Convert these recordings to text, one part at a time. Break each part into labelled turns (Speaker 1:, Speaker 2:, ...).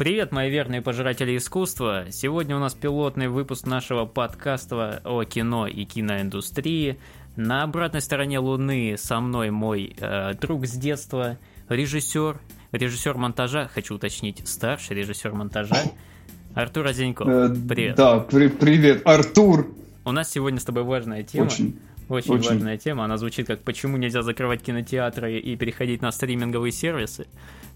Speaker 1: Привет, мои верные пожиратели искусства! Сегодня у нас пилотный выпуск нашего подкаста о кино и киноиндустрии. На обратной стороне Луны со мной мой э, друг с детства, режиссер, режиссер монтажа, хочу уточнить, старший режиссер монтажа, Артур Озеньков. Э,
Speaker 2: привет. Да, при привет, Артур!
Speaker 1: У нас сегодня с тобой важная тема.
Speaker 2: Очень.
Speaker 1: Очень, Очень важная тема. Она звучит как «Почему нельзя закрывать кинотеатры и переходить на стриминговые сервисы?»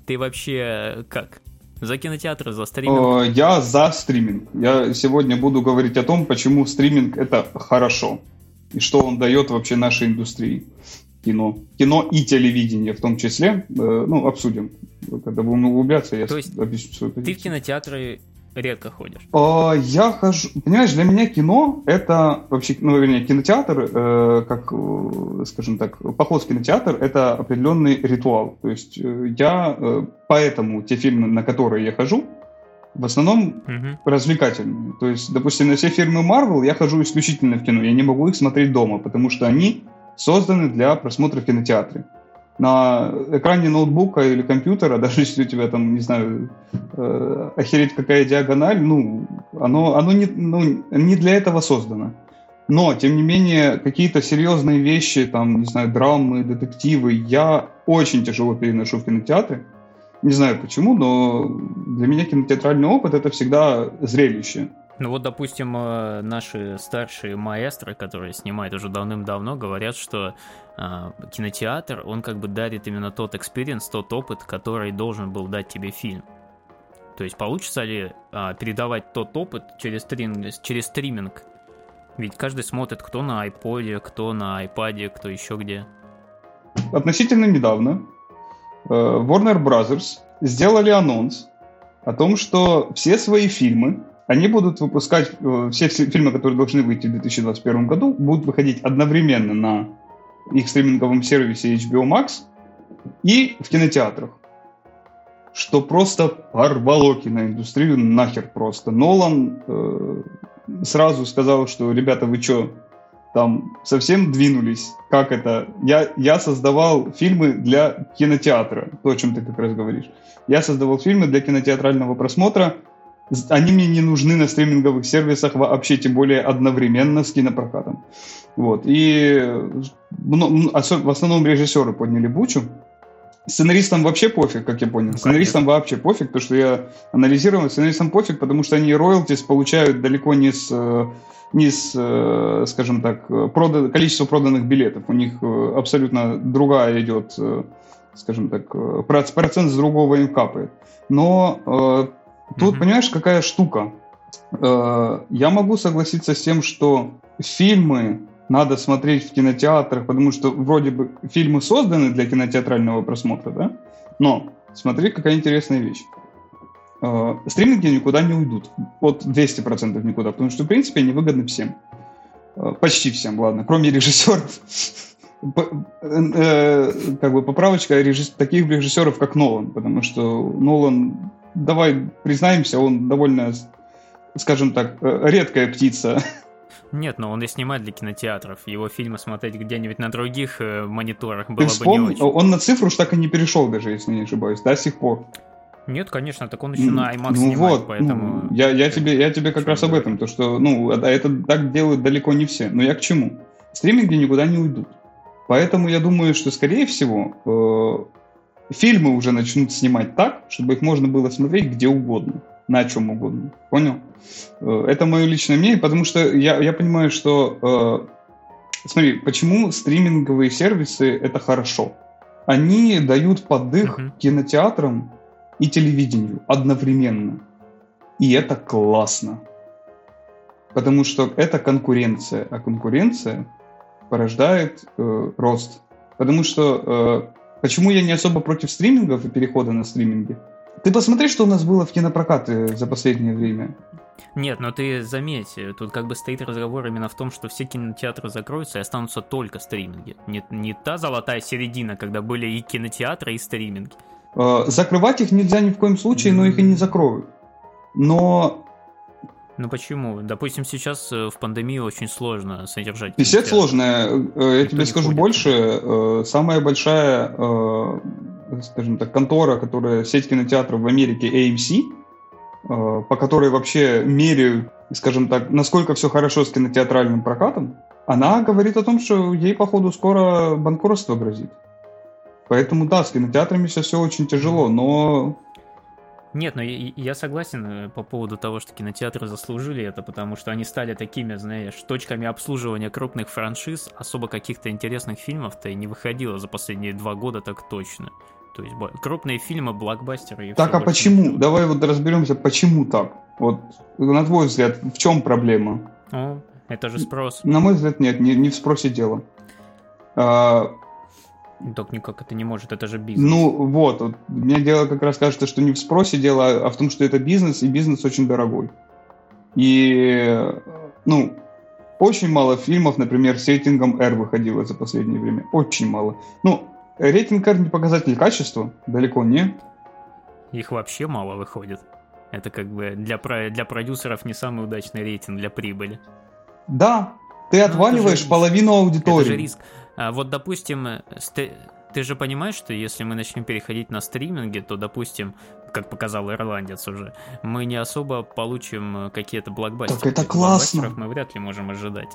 Speaker 1: Ты вообще как? За кинотеатры, за стриминг?
Speaker 2: Я за стриминг. Я сегодня буду говорить о том, почему стриминг это хорошо. И что он дает вообще нашей индустрии кино. Кино и телевидение в том числе. Э, ну, обсудим. Когда будем углубляться, я
Speaker 1: То есть объясню свою позицию. Ты в кинотеатры редко ходишь?
Speaker 2: А, я хожу... Понимаешь, для меня кино — это вообще, ну, вернее, кинотеатр, э, как, э, скажем так, поход в кинотеатр — это определенный ритуал. То есть э, я... Э, поэтому те фильмы, на которые я хожу, в основном uh развлекательные. То есть, допустим, на все фильмы Marvel я хожу исключительно в кино. Я не могу их смотреть дома, потому что они созданы для просмотра в кинотеатре на экране ноутбука или компьютера, даже если у тебя там, не знаю, э, охереть какая диагональ, ну, оно, оно не, ну, не для этого создано. Но, тем не менее, какие-то серьезные вещи, там, не знаю, драмы, детективы, я очень тяжело переношу в кинотеатры. Не знаю почему, но для меня кинотеатральный опыт это всегда зрелище.
Speaker 1: Ну вот, допустим, э, наши старшие маэстры, которые снимают уже давным-давно, говорят, что э, кинотеатр, он как бы дарит именно тот experience, тот опыт, который должен был дать тебе фильм. То есть получится ли э, передавать тот опыт через, стрим, через стриминг? Ведь каждый смотрит кто на айподе, кто на айпаде, кто еще где.
Speaker 2: Относительно недавно э, Warner Brothers сделали анонс о том, что все свои фильмы они будут выпускать, э, все фильмы, которые должны выйти в 2021 году, будут выходить одновременно на их стриминговом сервисе HBO Max и в кинотеатрах. Что просто порвало киноиндустрию нахер просто. Нолан э, сразу сказал, что, ребята, вы что, там совсем двинулись? Как это? Я, я создавал фильмы для кинотеатра, то, о чем ты как раз говоришь. Я создавал фильмы для кинотеатрального просмотра, они мне не нужны на стриминговых сервисах вообще, тем более одновременно с кинопрокатом. Вот. И ну, в основном режиссеры подняли бучу. Сценаристам вообще пофиг, как я понял. Ну, сценаристам вообще пофиг, то, что я анализировал. Сценаристам пофиг, потому что они роялтис получают далеко не с, не с скажем так, прода... количество проданных билетов. У них абсолютно другая идет, скажем так, процент с другого им капает. Но Тут, mm-hmm. понимаешь, какая штука? Э, я могу согласиться с тем, что фильмы надо смотреть в кинотеатрах, потому что вроде бы фильмы созданы для кинотеатрального просмотра, да? Но смотри, какая интересная вещь. Э, стриминги никуда не уйдут. От 200% никуда, потому что, в принципе, они выгодны всем. Э, почти всем, ладно, кроме режиссеров. Как бы поправочка таких режиссеров, как Нолан, потому что Нолан давай признаемся, он довольно, скажем так, э, редкая птица.
Speaker 1: Нет, но он и снимает для кинотеатров. Его фильмы смотреть где-нибудь на других э, мониторах было Ты вспомни, бы не очень.
Speaker 2: Он на цифру уж так и не перешел даже, если не ошибаюсь, до сих пор.
Speaker 1: Нет, конечно, так он еще на IMAX ну, снимает, вот, поэтому...
Speaker 2: Ну, я, я, тебе, я тебе как раз об этом, то что, ну, это так делают далеко не все. Но я к чему? Стриминги никуда не уйдут. Поэтому я думаю, что, скорее всего, э, фильмы уже начнут снимать так, чтобы их можно было смотреть где угодно, на чем угодно. Понял? Э, это мое личное мнение, потому что я, я понимаю, что... Э, смотри, почему стриминговые сервисы это хорошо? Они дают подых uh-huh. кинотеатрам и телевидению одновременно. И это классно. Потому что это конкуренция, а конкуренция порождает э, рост. Потому что э, Почему я не особо против стримингов и перехода на стриминги? Ты посмотри, что у нас было в кинопрокаты за последнее время.
Speaker 1: Нет, но ты заметь, тут как бы стоит разговор именно в том, что все кинотеатры закроются и останутся только стриминги. Не, не та золотая середина, когда были и кинотеатры, и стриминги.
Speaker 2: Э, закрывать их нельзя ни в коем случае, но их и не закроют. Но
Speaker 1: ну почему? Допустим, сейчас э, в пандемии очень сложно содержать.
Speaker 2: Писать сложно. Э, я Никто тебе скажу ходит. больше. Э, самая большая, скажем так, контора, которая сеть кинотеатров в Америке, AMC, по которой вообще меряют, скажем так, насколько все хорошо с кинотеатральным прокатом, она говорит о том, что ей, походу, скоро банкротство грозит. Поэтому, да, с кинотеатрами сейчас все очень тяжело, но
Speaker 1: нет, но я, я согласен э, по поводу того, что кинотеатры заслужили это, потому что они стали такими, знаешь, точками обслуживания крупных франшиз, особо каких-то интересных фильмов-то и не выходило за последние два года так точно. То есть крупные фильмы, блокбастеры.
Speaker 2: так, а почему? Фильм. Давай вот разберемся, почему так. Вот на твой взгляд, в чем проблема?
Speaker 1: О, это же спрос.
Speaker 2: На мой взгляд, нет, не, не в спросе дело. А,
Speaker 1: так никак это не может, это же бизнес.
Speaker 2: Ну вот, вот, мне дело как раз кажется, что не в спросе дело, а в том, что это бизнес, и бизнес очень дорогой. И, ну, очень мало фильмов, например, с рейтингом R выходило за последнее время. Очень мало. Ну, рейтинг R не показатель качества, далеко не.
Speaker 1: Их вообще мало выходит. Это как бы для, для продюсеров не самый удачный рейтинг для прибыли.
Speaker 2: Да, ты ну, отваливаешь же, половину аудитории. Это
Speaker 1: же риск. А вот, допустим, ты, ты же понимаешь, что если мы начнем переходить на стриминги, то, допустим, как показал ирландец уже, мы не особо получим какие-то блокбастеры.
Speaker 2: Так это классно.
Speaker 1: мы вряд ли можем ожидать.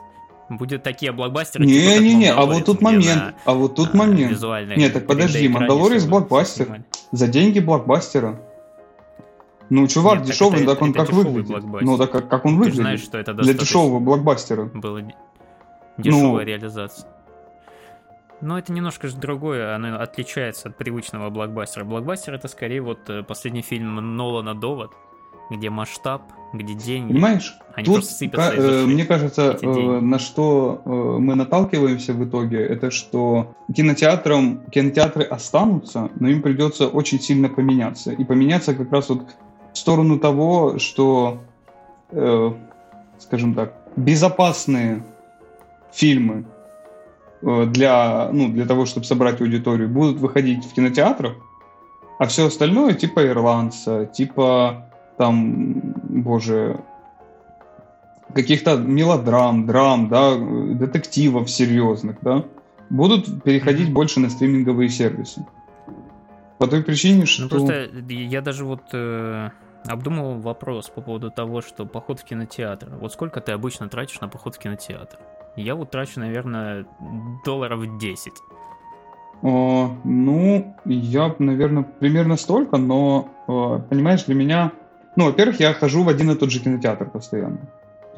Speaker 1: Будет такие блокбастеры.
Speaker 2: Не-не-не, типа, а вот тут момент. А вот тут а, момент. Нет, так подожди, Мандалорис блокбастер. Снимали. За деньги блокбастера. Ну, чувак, Нет, дешевый, так, это, так он это как выглядит. Ну, так как, как он выглядит. Ты знаешь, что это Для дешевого блокбастера.
Speaker 1: Было дешевая ну, реализация. Но это немножко же другое, оно отличается от привычного блокбастера. Блокбастер это скорее вот э, последний фильм Нолана «Довод», где масштаб, где деньги.
Speaker 2: Понимаешь? Они Тут, сыпятся э, мне кажется, э, на что э, мы наталкиваемся в итоге, это что кинотеатрам, кинотеатры останутся, но им придется очень сильно поменяться. И поменяться как раз вот в сторону того, что, э, скажем так, безопасные фильмы, Э, для, ну, для того, чтобы собрать аудиторию, будут выходить в кинотеатрах, а все остальное, типа ирландца, типа там, боже, каких-то мелодрам, драм, да, детективов серьезных, да, будут переходить больше на стриминговые сервисы. По той причине, ну, что... Ну,
Speaker 1: просто я даже вот э, обдумывал вопрос по поводу того, что поход в кинотеатр. Вот сколько ты обычно тратишь на поход в кинотеатр? Я вот трачу, наверное, долларов 10.
Speaker 2: О, ну, я, наверное, примерно столько, но, понимаешь, для меня... Ну, во-первых, я хожу в один и тот же кинотеатр постоянно.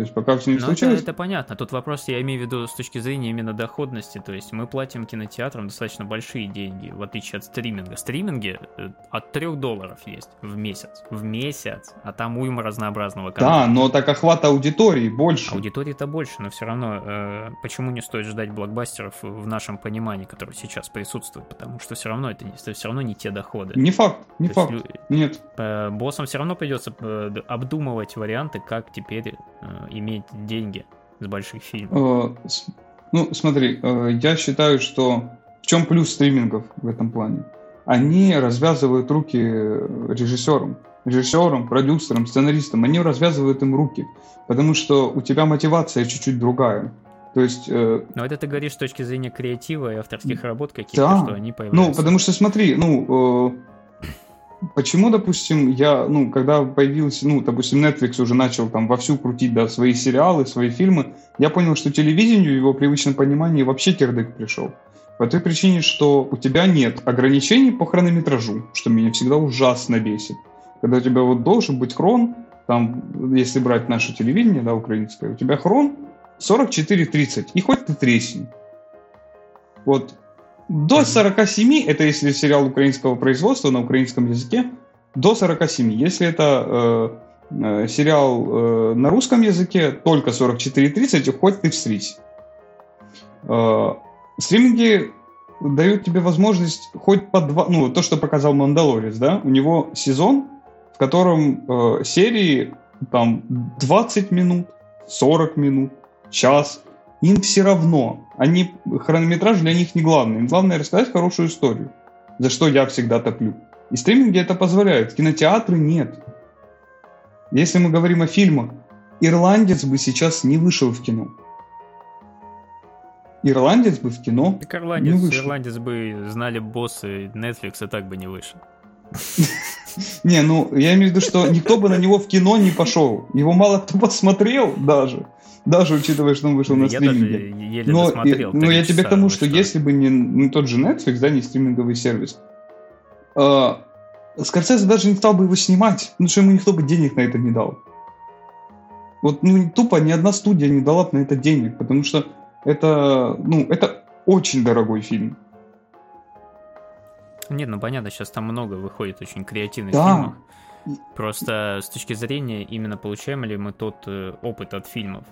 Speaker 2: То есть пока все не ну, случилось...
Speaker 1: Это, это понятно. Тут вопрос, я имею в виду с точки зрения именно доходности. То есть мы платим кинотеатрам достаточно большие деньги, в отличие от стриминга. Стриминги э, от 3 долларов есть в месяц. В месяц. А там уйма разнообразного
Speaker 2: контента. Да, но так охват аудитории больше.
Speaker 1: Аудитории-то больше, но все равно э, почему не стоит ждать блокбастеров в нашем понимании, который сейчас присутствует? Потому что все равно это, это все равно не те доходы.
Speaker 2: Не факт, не То факт. Есть, Нет.
Speaker 1: Э, боссам все равно придется обдумывать варианты, как теперь э, иметь деньги с больших фильмов?
Speaker 2: Э, ну, смотри, э, я считаю, что в чем плюс стримингов в этом плане? Они развязывают руки режиссерам, режиссерам, продюсерам, сценаристам. Они развязывают им руки, потому что у тебя мотивация чуть-чуть другая. То есть... Э...
Speaker 1: Но это ты говоришь с точки зрения креатива и авторских работ каких-то, да. что они появляются.
Speaker 2: Ну, потому что смотри, ну, э, Почему, допустим, я, ну, когда появился, ну, допустим, Netflix уже начал там вовсю крутить, да, свои сериалы, свои фильмы, я понял, что телевидению в его привычном понимании вообще кирдык пришел. По той причине, что у тебя нет ограничений по хронометражу, что меня всегда ужасно бесит. Когда у тебя вот должен быть хрон, там, если брать наше телевидение, да, украинское, у тебя хрон 44-30, и хоть ты тресни. Вот до 47, это если сериал украинского производства на украинском языке, до 47. Если это э, э, сериал э, на русском языке, только 44-30, хоть ты встрись. Э, стриминги дают тебе возможность хоть по два... Ну, то, что показал Мандалорец, да? У него сезон, в котором э, серии там 20 минут, 40 минут, час им все равно. Они, хронометраж для них не главный. Им главное рассказать хорошую историю, за что я всегда топлю. И стриминги это позволяют. Кинотеатры нет. Если мы говорим о фильмах, ирландец бы сейчас не вышел в кино. Ирландец бы в кино
Speaker 1: так ирландец, не вышел. Ирландец бы знали боссы Netflix и так бы не вышел.
Speaker 2: Не, ну, я имею в виду, что никто бы на него в кино не пошел. Его мало кто посмотрел даже. Даже учитывая, что он вышел на стриминге. но, досмотрел. Но я тебе к тому, что, если бы не, не тот же Netflix, да, не стриминговый сервис, э, Скорсезе даже не стал бы его снимать, потому что ему никто бы денег на это не дал. Вот ну, тупо ни одна студия не дала бы на это денег, потому что это, ну, это очень дорогой фильм.
Speaker 1: Нет, ну понятно, сейчас там много выходит очень креативных да. фильмов. Просто с точки зрения именно получаем ли мы тот э, опыт от фильмов.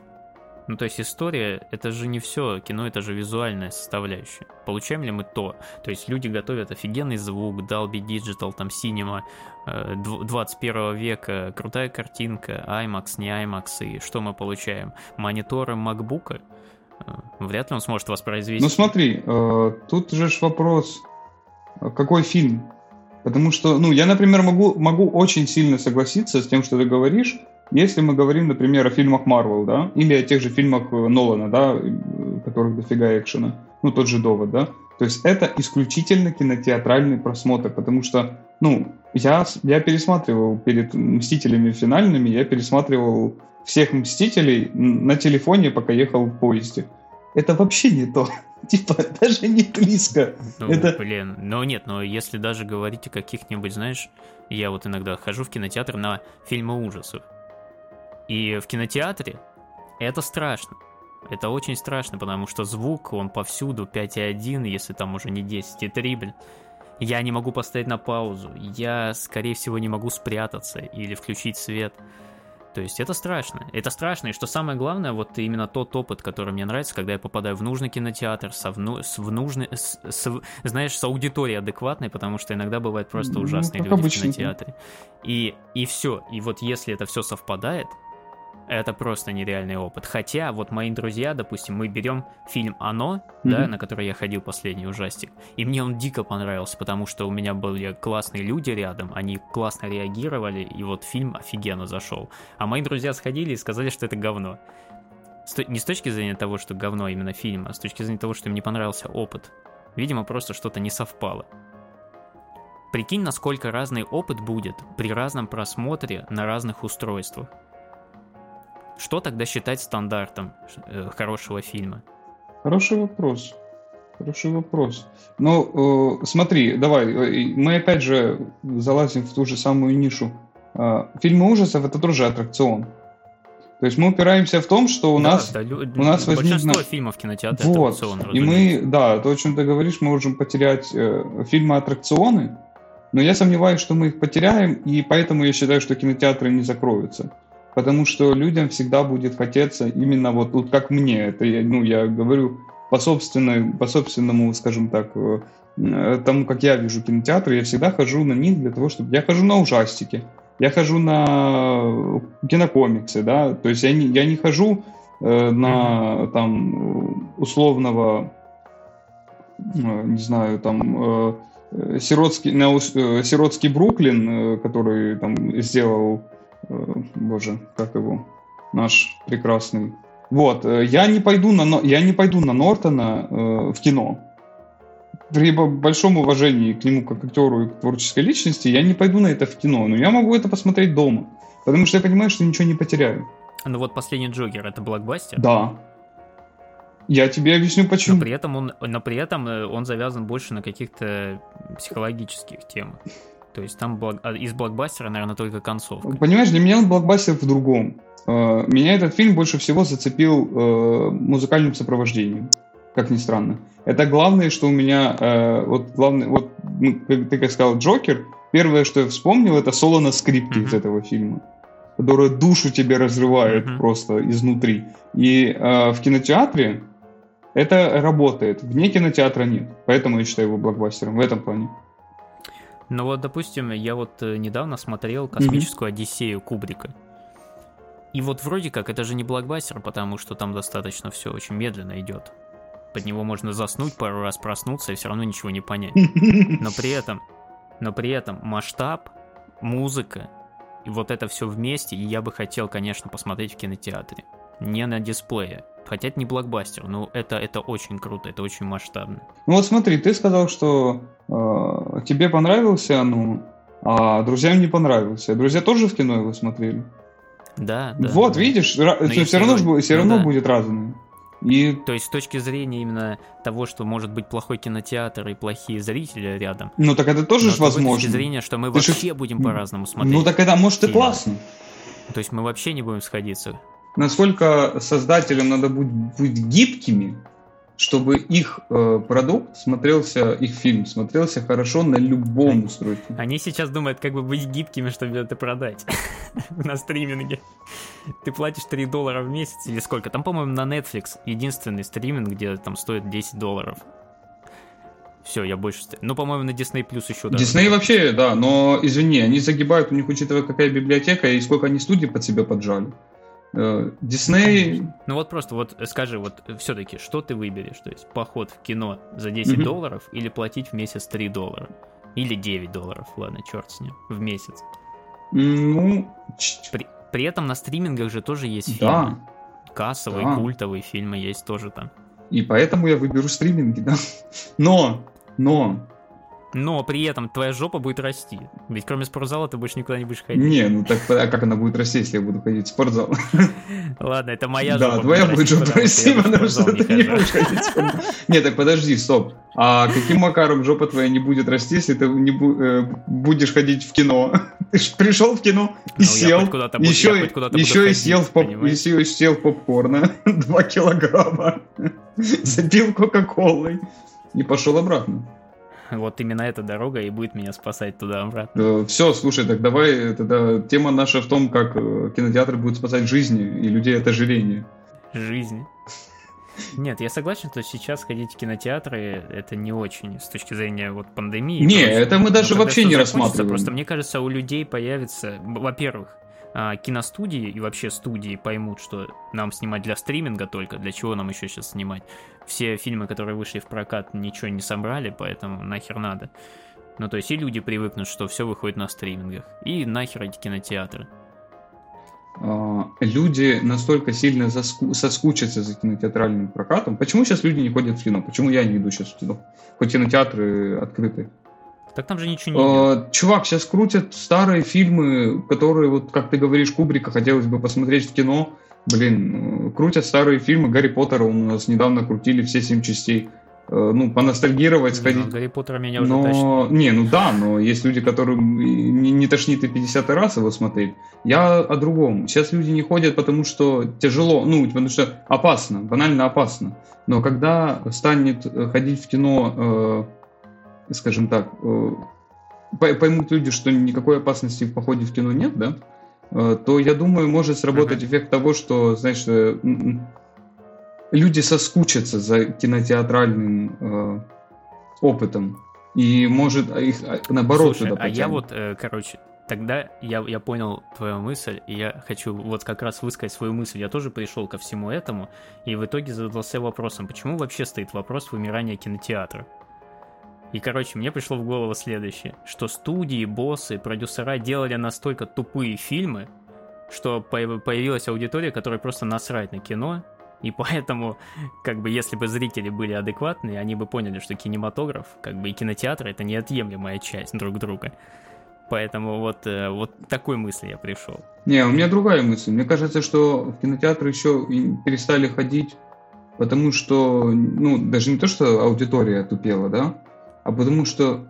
Speaker 1: Ну, то есть история — это же не все, кино — это же визуальная составляющая. Получаем ли мы то? То есть люди готовят офигенный звук, Dolby Digital, там, Cinema, 21 э, века, крутая картинка, IMAX, не IMAX, и что мы получаем? Мониторы MacBook? Э, вряд ли он сможет воспроизвести.
Speaker 2: Ну смотри, э, тут же вопрос, какой фильм? Потому что, ну, я, например, могу, могу очень сильно согласиться с тем, что ты говоришь, если мы говорим, например, о фильмах Марвел, да, или о тех же фильмах э, Нолана, да, э, которых дофига экшена, ну, тот же довод, да, то есть это исключительно кинотеатральный просмотр, потому что, ну, я, я пересматривал перед «Мстителями» финальными, я пересматривал всех «Мстителей» на телефоне, пока ехал в поезде. Это вообще не то. Типа, даже не близко.
Speaker 1: Ну, это... блин, ну нет, но если даже говорить о каких-нибудь, знаешь, я вот иногда хожу в кинотеатр на фильмы ужасов. И в кинотеатре это страшно. Это очень страшно, потому что звук, он повсюду 5.1, если там уже не 10.3, блин. Я не могу поставить на паузу. Я, скорее всего, не могу спрятаться или включить свет. То есть это страшно. Это страшно. И что самое главное, вот именно тот опыт, который мне нравится, когда я попадаю в нужный кинотеатр, со вну, с, в нужный, с, с, знаешь, с аудиторией адекватной, потому что иногда бывают просто ну, ужасные ну, люди обычно. в кинотеатре. И, и все. И вот если это все совпадает, это просто нереальный опыт. Хотя вот мои друзья, допустим, мы берем фильм «Оно», mm-hmm. да, на который я ходил последний ужастик, и мне он дико понравился, потому что у меня были классные люди рядом, они классно реагировали, и вот фильм офигенно зашел. А мои друзья сходили и сказали, что это говно. Не с точки зрения того, что говно именно фильм, а с точки зрения того, что им не понравился опыт. Видимо, просто что-то не совпало. Прикинь, насколько разный опыт будет при разном просмотре на разных устройствах. Что тогда считать стандартом э, хорошего фильма?
Speaker 2: Хороший вопрос. Хороший вопрос. Ну, э, смотри, давай, э, мы опять же залазим в ту же самую нишу. Э, фильмы ужасов это тоже аттракцион. То есть мы упираемся в том, что у да, нас да, у нас
Speaker 1: возникнет... Большинство фильмов в кинотеатре
Speaker 2: вот. аттракцион. И мы, да, то, о чем ты говоришь, мы можем потерять э, фильмы аттракционы, но я сомневаюсь, что мы их потеряем, и поэтому я считаю, что кинотеатры не закроются потому что людям всегда будет хотеться именно вот, вот как мне, это я, ну, я говорю по, собственной, по собственному, скажем так, э, тому, как я вижу кинотеатры, я всегда хожу на них для того, чтобы... Я хожу на ужастики, я хожу на кинокомиксы, да, то есть я не, я не хожу э, на там условного, э, не знаю, там э, сиротский, на э, сиротский Бруклин, э, который там сделал Э, боже, как его, наш прекрасный. Вот, э, я не пойду на, я не пойду на Нортона э, в кино. При большом уважении к нему как актеру и к творческой личности, я не пойду на это в кино, но я могу это посмотреть дома, потому что я понимаю, что ничего не потеряю.
Speaker 1: Ну вот последний Джокер это блокбастер?
Speaker 2: Да. Я тебе объясню почему.
Speaker 1: Но при этом он, но при этом э, он завязан больше на каких-то психологических темах. То есть там блок... А, из блокбастера, наверное, только концовка.
Speaker 2: Понимаешь, для меня блокбастер в другом. Э, меня этот фильм больше всего зацепил э, музыкальным сопровождением, как ни странно. Это главное, что у меня, э, вот главное, вот ну, ты как сказал, Джокер, первое, что я вспомнил, это соло на скрипке mm-hmm. из этого фильма, которое душу тебе разрывает mm-hmm. просто изнутри. И э, в кинотеатре это работает, вне кинотеатра нет, поэтому я считаю его блокбастером в этом плане.
Speaker 1: Ну вот, допустим, я вот э, недавно смотрел «Космическую mm-hmm. Одиссею» Кубрика. И вот вроде как это же не блокбастер, потому что там достаточно все очень медленно идет. Под него можно заснуть, пару раз проснуться и все равно ничего не понять. Но при этом, но при этом масштаб, музыка и вот это все вместе, и я бы хотел, конечно, посмотреть в кинотеатре. Не на дисплее. Хотя это не блокбастер, но это, это очень круто, это очень масштабно.
Speaker 2: Ну вот смотри, ты сказал, что э, тебе понравился, ну, а друзьям не понравился. Друзья тоже в кино его смотрели?
Speaker 1: Да, да.
Speaker 2: Вот,
Speaker 1: да.
Speaker 2: видишь, все, все равно, все ну, равно да. будет разное.
Speaker 1: И... То есть с точки зрения именно того, что может быть плохой кинотеатр и плохие зрители рядом.
Speaker 2: Ну так это тоже же возможно. С
Speaker 1: точки зрения, что мы Ты вообще же... будем по-разному смотреть.
Speaker 2: Ну так это может и классно.
Speaker 1: То есть мы вообще не будем сходиться.
Speaker 2: Насколько создателям надо быть, быть гибкими, чтобы их э, продукт смотрелся, их фильм смотрелся хорошо на любом они, устройстве.
Speaker 1: Они сейчас думают, как бы быть гибкими, чтобы это продать на стриминге. Ты платишь 3 доллара в месяц или сколько? Там, по-моему, на Netflix единственный стриминг, где там стоит 10 долларов. Все, я больше... Ну, по-моему, на Disney Plus еще
Speaker 2: даже. Disney вообще, да, но, извини, они загибают, у них, учитывая, какая библиотека и сколько они студий под себя поджали. Дисней...
Speaker 1: Э, ну вот просто вот скажи, вот все-таки, что ты выберешь? То есть поход в кино за 10 mm-hmm. долларов или платить в месяц 3 доллара? Или 9 долларов, ладно, черт с ним, в месяц.
Speaker 2: Ну...
Speaker 1: При, при этом на стримингах же тоже есть фильмы. Да. Кассовые, да. культовые фильмы есть тоже там.
Speaker 2: И поэтому я выберу стриминги, да. Но, но,
Speaker 1: но при этом твоя жопа будет расти. Ведь кроме спортзала ты больше никуда не будешь ходить.
Speaker 2: Не, ну так а как она будет расти, если я буду ходить в спортзал?
Speaker 1: Ладно, это моя
Speaker 2: жопа. Да, твоя будет жопа расти, потому что ты не будешь ходить в спортзал. Нет, так подожди, стоп. А каким макаром жопа твоя не будет расти, если ты не э, будешь ходить в кино? Ты же пришел в кино и ну, сел, еще, и сел в, поп, еще и сел в попкорна 2 килограмма, запил кока-колой и пошел обратно.
Speaker 1: Вот именно эта дорога и будет меня спасать туда-обратно.
Speaker 2: Э, Все, слушай, так давай, тогда тема наша в том, как э, кинотеатры будут спасать жизни и людей от ожирения.
Speaker 1: Жизни. Нет, я согласен, что сейчас ходить в кинотеатры это не очень с точки зрения вот пандемии.
Speaker 2: Не, это мы даже вообще не рассматриваем.
Speaker 1: Просто мне кажется, у людей появится, во-первых, а, киностудии и вообще студии поймут, что нам снимать для стриминга только, для чего нам еще сейчас снимать. Все фильмы, которые вышли в прокат, ничего не собрали, поэтому нахер надо. Ну, то есть и люди привыкнут, что все выходит на стримингах. И нахер эти кинотеатры.
Speaker 2: А, люди настолько сильно заску... соскучатся за кинотеатральным прокатом. Почему сейчас люди не ходят в кино? Почему я не иду сейчас в кино? Хоть кинотеатры открыты.
Speaker 1: Так там же ничего не а,
Speaker 2: Чувак, сейчас крутят старые фильмы, которые, вот как ты говоришь, Кубрика хотелось бы посмотреть в кино. Блин, э, крутят старые фильмы. Гарри Поттера у нас недавно крутили все семь частей. Э, ну, поностальгировать, сходить.
Speaker 1: Гарри Поттера меня уже
Speaker 2: но...
Speaker 1: тошнит.
Speaker 2: Не, ну да, но есть люди, которым не, не тошнит и 50 раз его смотреть. Я о другом. Сейчас люди не ходят, потому что тяжело, ну, потому что опасно, банально опасно. Но когда станет э, ходить в кино скажем так, э, поймут люди, что никакой опасности в походе в кино нет, да, э, то, я думаю, может сработать эффект того, что, знаешь, э, люди соскучатся за кинотеатральным э, опытом. И может их наоборот
Speaker 1: Слушай,
Speaker 2: туда
Speaker 1: потянет. а я вот, э, короче, тогда я, я понял твою мысль, и я хочу вот как раз высказать свою мысль. Я тоже пришел ко всему этому, и в итоге задался вопросом, почему вообще стоит вопрос вымирания кинотеатра? И, короче, мне пришло в голову следующее, что студии, боссы, продюсера делали настолько тупые фильмы, что появилась аудитория, которая просто насрать на кино, и поэтому, как бы, если бы зрители были адекватные, они бы поняли, что кинематограф, как бы, и кинотеатр — это неотъемлемая часть друг друга. Поэтому вот, э, вот такой мысли я пришел.
Speaker 2: Не, у меня другая мысль. Мне кажется, что в кинотеатр еще перестали ходить, потому что, ну, даже не то, что аудитория тупела, да, а потому что...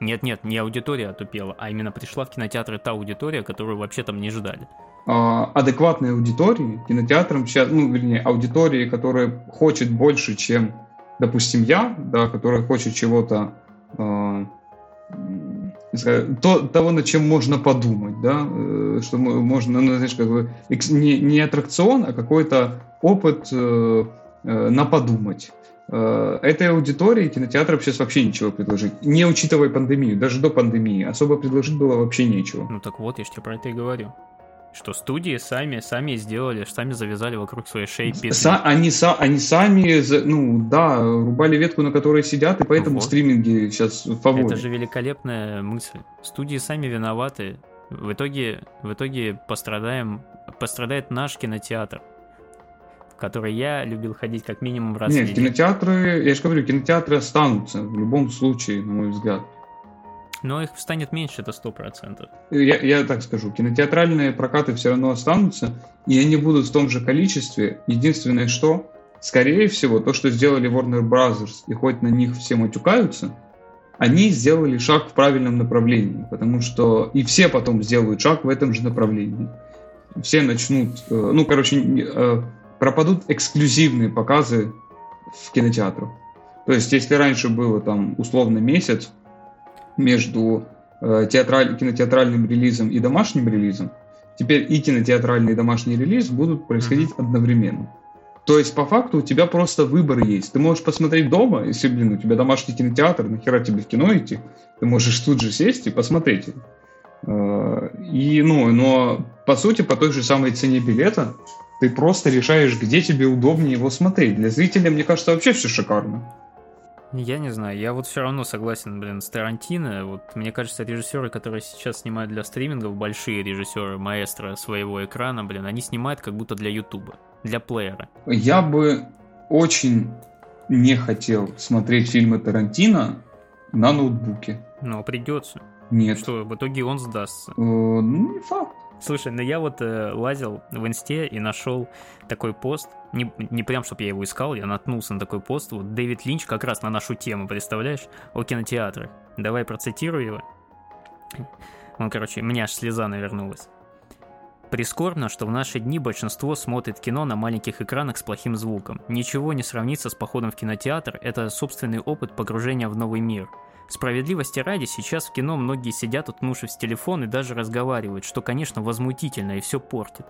Speaker 1: Нет-нет, не аудитория отупела, а именно пришла в кинотеатры та аудитория, которую вообще там не ждали.
Speaker 2: А, адекватной аудитории, кинотеатрам сейчас, ну, вернее, аудитории, которая хочет больше, чем, допустим, я, да, которая хочет чего-то, э, то, того, над чем можно подумать, да, э, что можно, ну, знаешь, как бы, не, не аттракцион, а какой-то опыт э, э, на подумать. Э, этой аудитории кинотеатрам сейчас вообще ничего предложить. Не учитывая пандемию, даже до пандемии. Особо предложить было вообще нечего.
Speaker 1: Ну так вот, я же тебе про это и говорю. Что студии сами, сами сделали, сами завязали вокруг своей шеи петли.
Speaker 2: Са, они, са, они сами, ну да, рубали ветку, на которой сидят, и поэтому вот. стриминги сейчас в фаворе.
Speaker 1: Это же великолепная мысль. Студии сами виноваты. В итоге, в итоге пострадаем, пострадает наш кинотеатр который я любил ходить как минимум раз
Speaker 2: Нет, в кинотеатры, я же говорю, кинотеатры останутся в любом случае, на мой взгляд.
Speaker 1: Но их станет меньше, это сто процентов.
Speaker 2: Я, я так скажу, кинотеатральные прокаты все равно останутся, и они будут в том же количестве. Единственное, что, скорее всего, то, что сделали Warner Brothers, и хоть на них все матюкаются, они сделали шаг в правильном направлении, потому что и все потом сделают шаг в этом же направлении. Все начнут, э, ну, короче, э, пропадут эксклюзивные показы в кинотеатрах. То есть, если раньше было там условно месяц между э, театраль, кинотеатральным релизом и домашним релизом, теперь и кинотеатральный и домашний релиз будут происходить mm-hmm. одновременно. То есть, по факту, у тебя просто выбор есть. Ты можешь посмотреть дома, если, блин, у тебя домашний кинотеатр, нахера тебе в кино идти, ты можешь тут же сесть и посмотреть. Э, и, ну, но, по сути, по той же самой цене билета ты просто решаешь, где тебе удобнее его смотреть. Для зрителя, мне кажется, вообще все шикарно.
Speaker 1: Я не знаю, я вот все равно согласен, блин, с Тарантино. Вот мне кажется, режиссеры, которые сейчас снимают для стримингов, большие режиссеры, маэстро своего экрана, блин, они снимают как будто для Ютуба, для плеера.
Speaker 2: Я бы очень не хотел смотреть фильмы Тарантино на ноутбуке.
Speaker 1: Но придется.
Speaker 2: Нет.
Speaker 1: Что, в итоге он сдастся? Э,
Speaker 2: ну, не факт.
Speaker 1: Слушай, ну я вот э, лазил в инсте и нашел такой пост. Не, не прям, чтобы я его искал, я наткнулся на такой пост. Вот Дэвид Линч как раз на нашу тему, представляешь, о кинотеатрах. Давай процитирую его. Он, короче, у меня аж слеза навернулась. Прискорбно, что в наши дни большинство смотрит кино на маленьких экранах с плохим звуком. Ничего не сравнится с походом в кинотеатр, это собственный опыт погружения в новый мир – Справедливости ради, сейчас в кино многие сидят, утнувшись в телефон и даже разговаривают, что, конечно, возмутительно и все портит.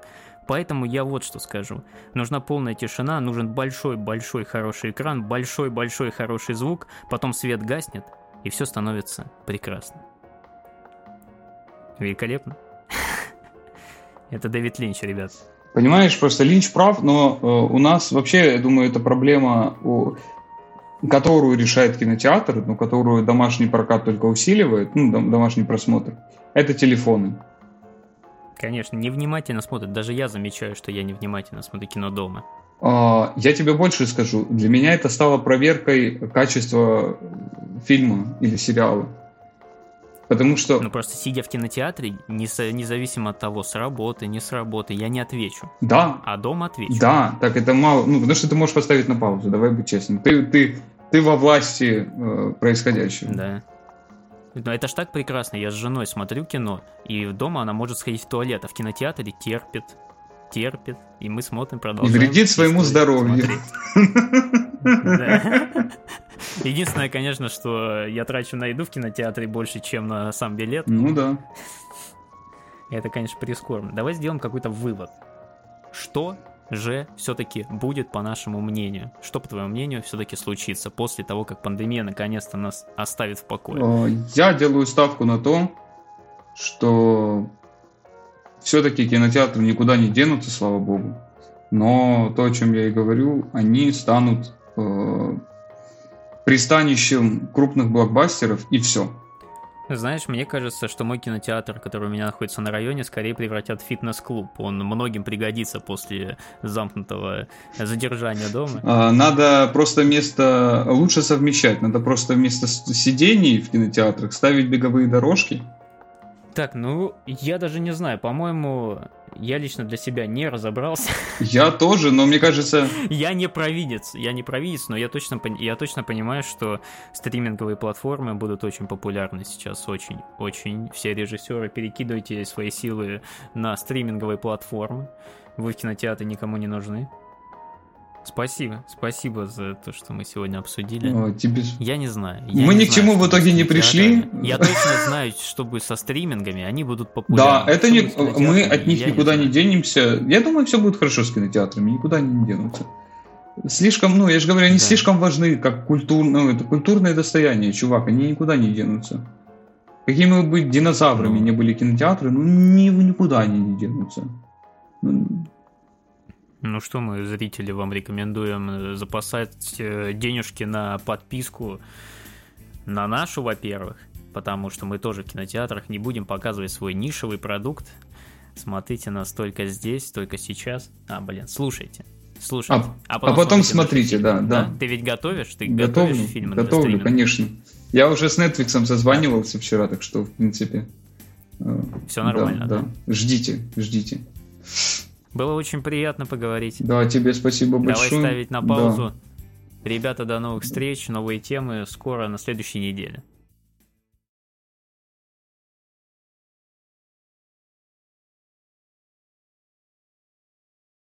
Speaker 1: Поэтому я вот что скажу. Нужна полная тишина, нужен большой-большой хороший экран, большой-большой хороший звук, потом свет гаснет, и все становится прекрасно. Великолепно. Это Дэвид Линч, ребят.
Speaker 2: Понимаешь, просто Линч прав, но э, у нас вообще, я думаю, это проблема у которую решает кинотеатр, но которую домашний прокат только усиливает, ну, домашний просмотр, это телефоны.
Speaker 1: Конечно, невнимательно смотрят. Даже я замечаю, что я невнимательно смотрю кино дома.
Speaker 2: А, я тебе больше скажу. Для меня это стало проверкой качества фильма или сериала. Потому что...
Speaker 1: Ну просто сидя в кинотеатре, независимо от того, с работы, не с работы, я не отвечу.
Speaker 2: Да.
Speaker 1: А дома отвечу.
Speaker 2: Да, так это мало. Ну, потому что ты можешь поставить на паузу, давай быть честным. Ты, ты, ты во власти э, происходящего.
Speaker 1: Да. Но это ж так прекрасно. Я с женой смотрю кино, и дома она может сходить в туалет, а в кинотеатре терпит, терпит, и мы смотрим, продолжаем.
Speaker 2: И вредит своему здоровью.
Speaker 1: Единственное, конечно, что я трачу на еду в кинотеатре больше, чем на сам билет.
Speaker 2: Ну да.
Speaker 1: Это, конечно, прискорбно. Давай сделаем какой-то вывод. Что же все-таки будет, по нашему мнению? Что, по твоему мнению, все-таки случится после того, как пандемия наконец-то нас оставит в покое?
Speaker 2: Я делаю ставку на то, что все-таки кинотеатры никуда не денутся, слава богу. Но то, о чем я и говорю, они станут э, пристанищем крупных блокбастеров и все.
Speaker 1: Знаешь, мне кажется, что мой кинотеатр, который у меня находится на районе, скорее превратят в фитнес-клуб. Он многим пригодится после замкнутого задержания дома.
Speaker 2: А, надо просто место лучше совмещать. Надо просто вместо сидений в кинотеатрах ставить беговые дорожки
Speaker 1: так, ну, я даже не знаю, по-моему, я лично для себя не разобрался.
Speaker 2: Я тоже, но мне кажется...
Speaker 1: Я не провидец, я не провидец, но я точно, я точно понимаю, что стриминговые платформы будут очень популярны сейчас, очень, очень. Все режиссеры, перекидывайте свои силы на стриминговые платформы. Вы в кинотеатре никому не нужны. Спасибо, спасибо за то, что мы сегодня обсудили. О, тебе... Я не знаю.
Speaker 2: Я мы
Speaker 1: не
Speaker 2: ни к чему в итоге не пришли.
Speaker 1: Я точно знаю, чтобы со стримингами они будут популярны.
Speaker 2: Да, это не... мы от них никуда не, не денемся. Я думаю, все будет хорошо с кинотеатрами, никуда они не денутся. Слишком, ну, я же говорю, они да. слишком важны, как культур... ну, это культурное достояние, чувак, они никуда не денутся. Какими бы динозаврами ну. не были кинотеатры, ну, ни, никуда они не денутся. Ну,
Speaker 1: ну что мы, зрители, вам рекомендуем э, запасать э, денежки на подписку на нашу, во-первых, потому что мы тоже в кинотеатрах не будем показывать свой нишевый продукт. Смотрите нас только здесь, только сейчас. А, блин, слушайте. слушать.
Speaker 2: А, а потом, а потом смотрите, да, да, да.
Speaker 1: Ты ведь готовишь? Ты
Speaker 2: готовлю,
Speaker 1: готовишь фильмы
Speaker 2: Готовлю, конечно. Я уже с Netflix созванивался вчера, так что, в принципе...
Speaker 1: Э, Все нормально,
Speaker 2: да? да. Ждите, ждите.
Speaker 1: Было очень приятно поговорить.
Speaker 2: Да, тебе спасибо большое.
Speaker 1: Давай ставить на паузу. Да. Ребята, до новых встреч, новые темы скоро на следующей неделе.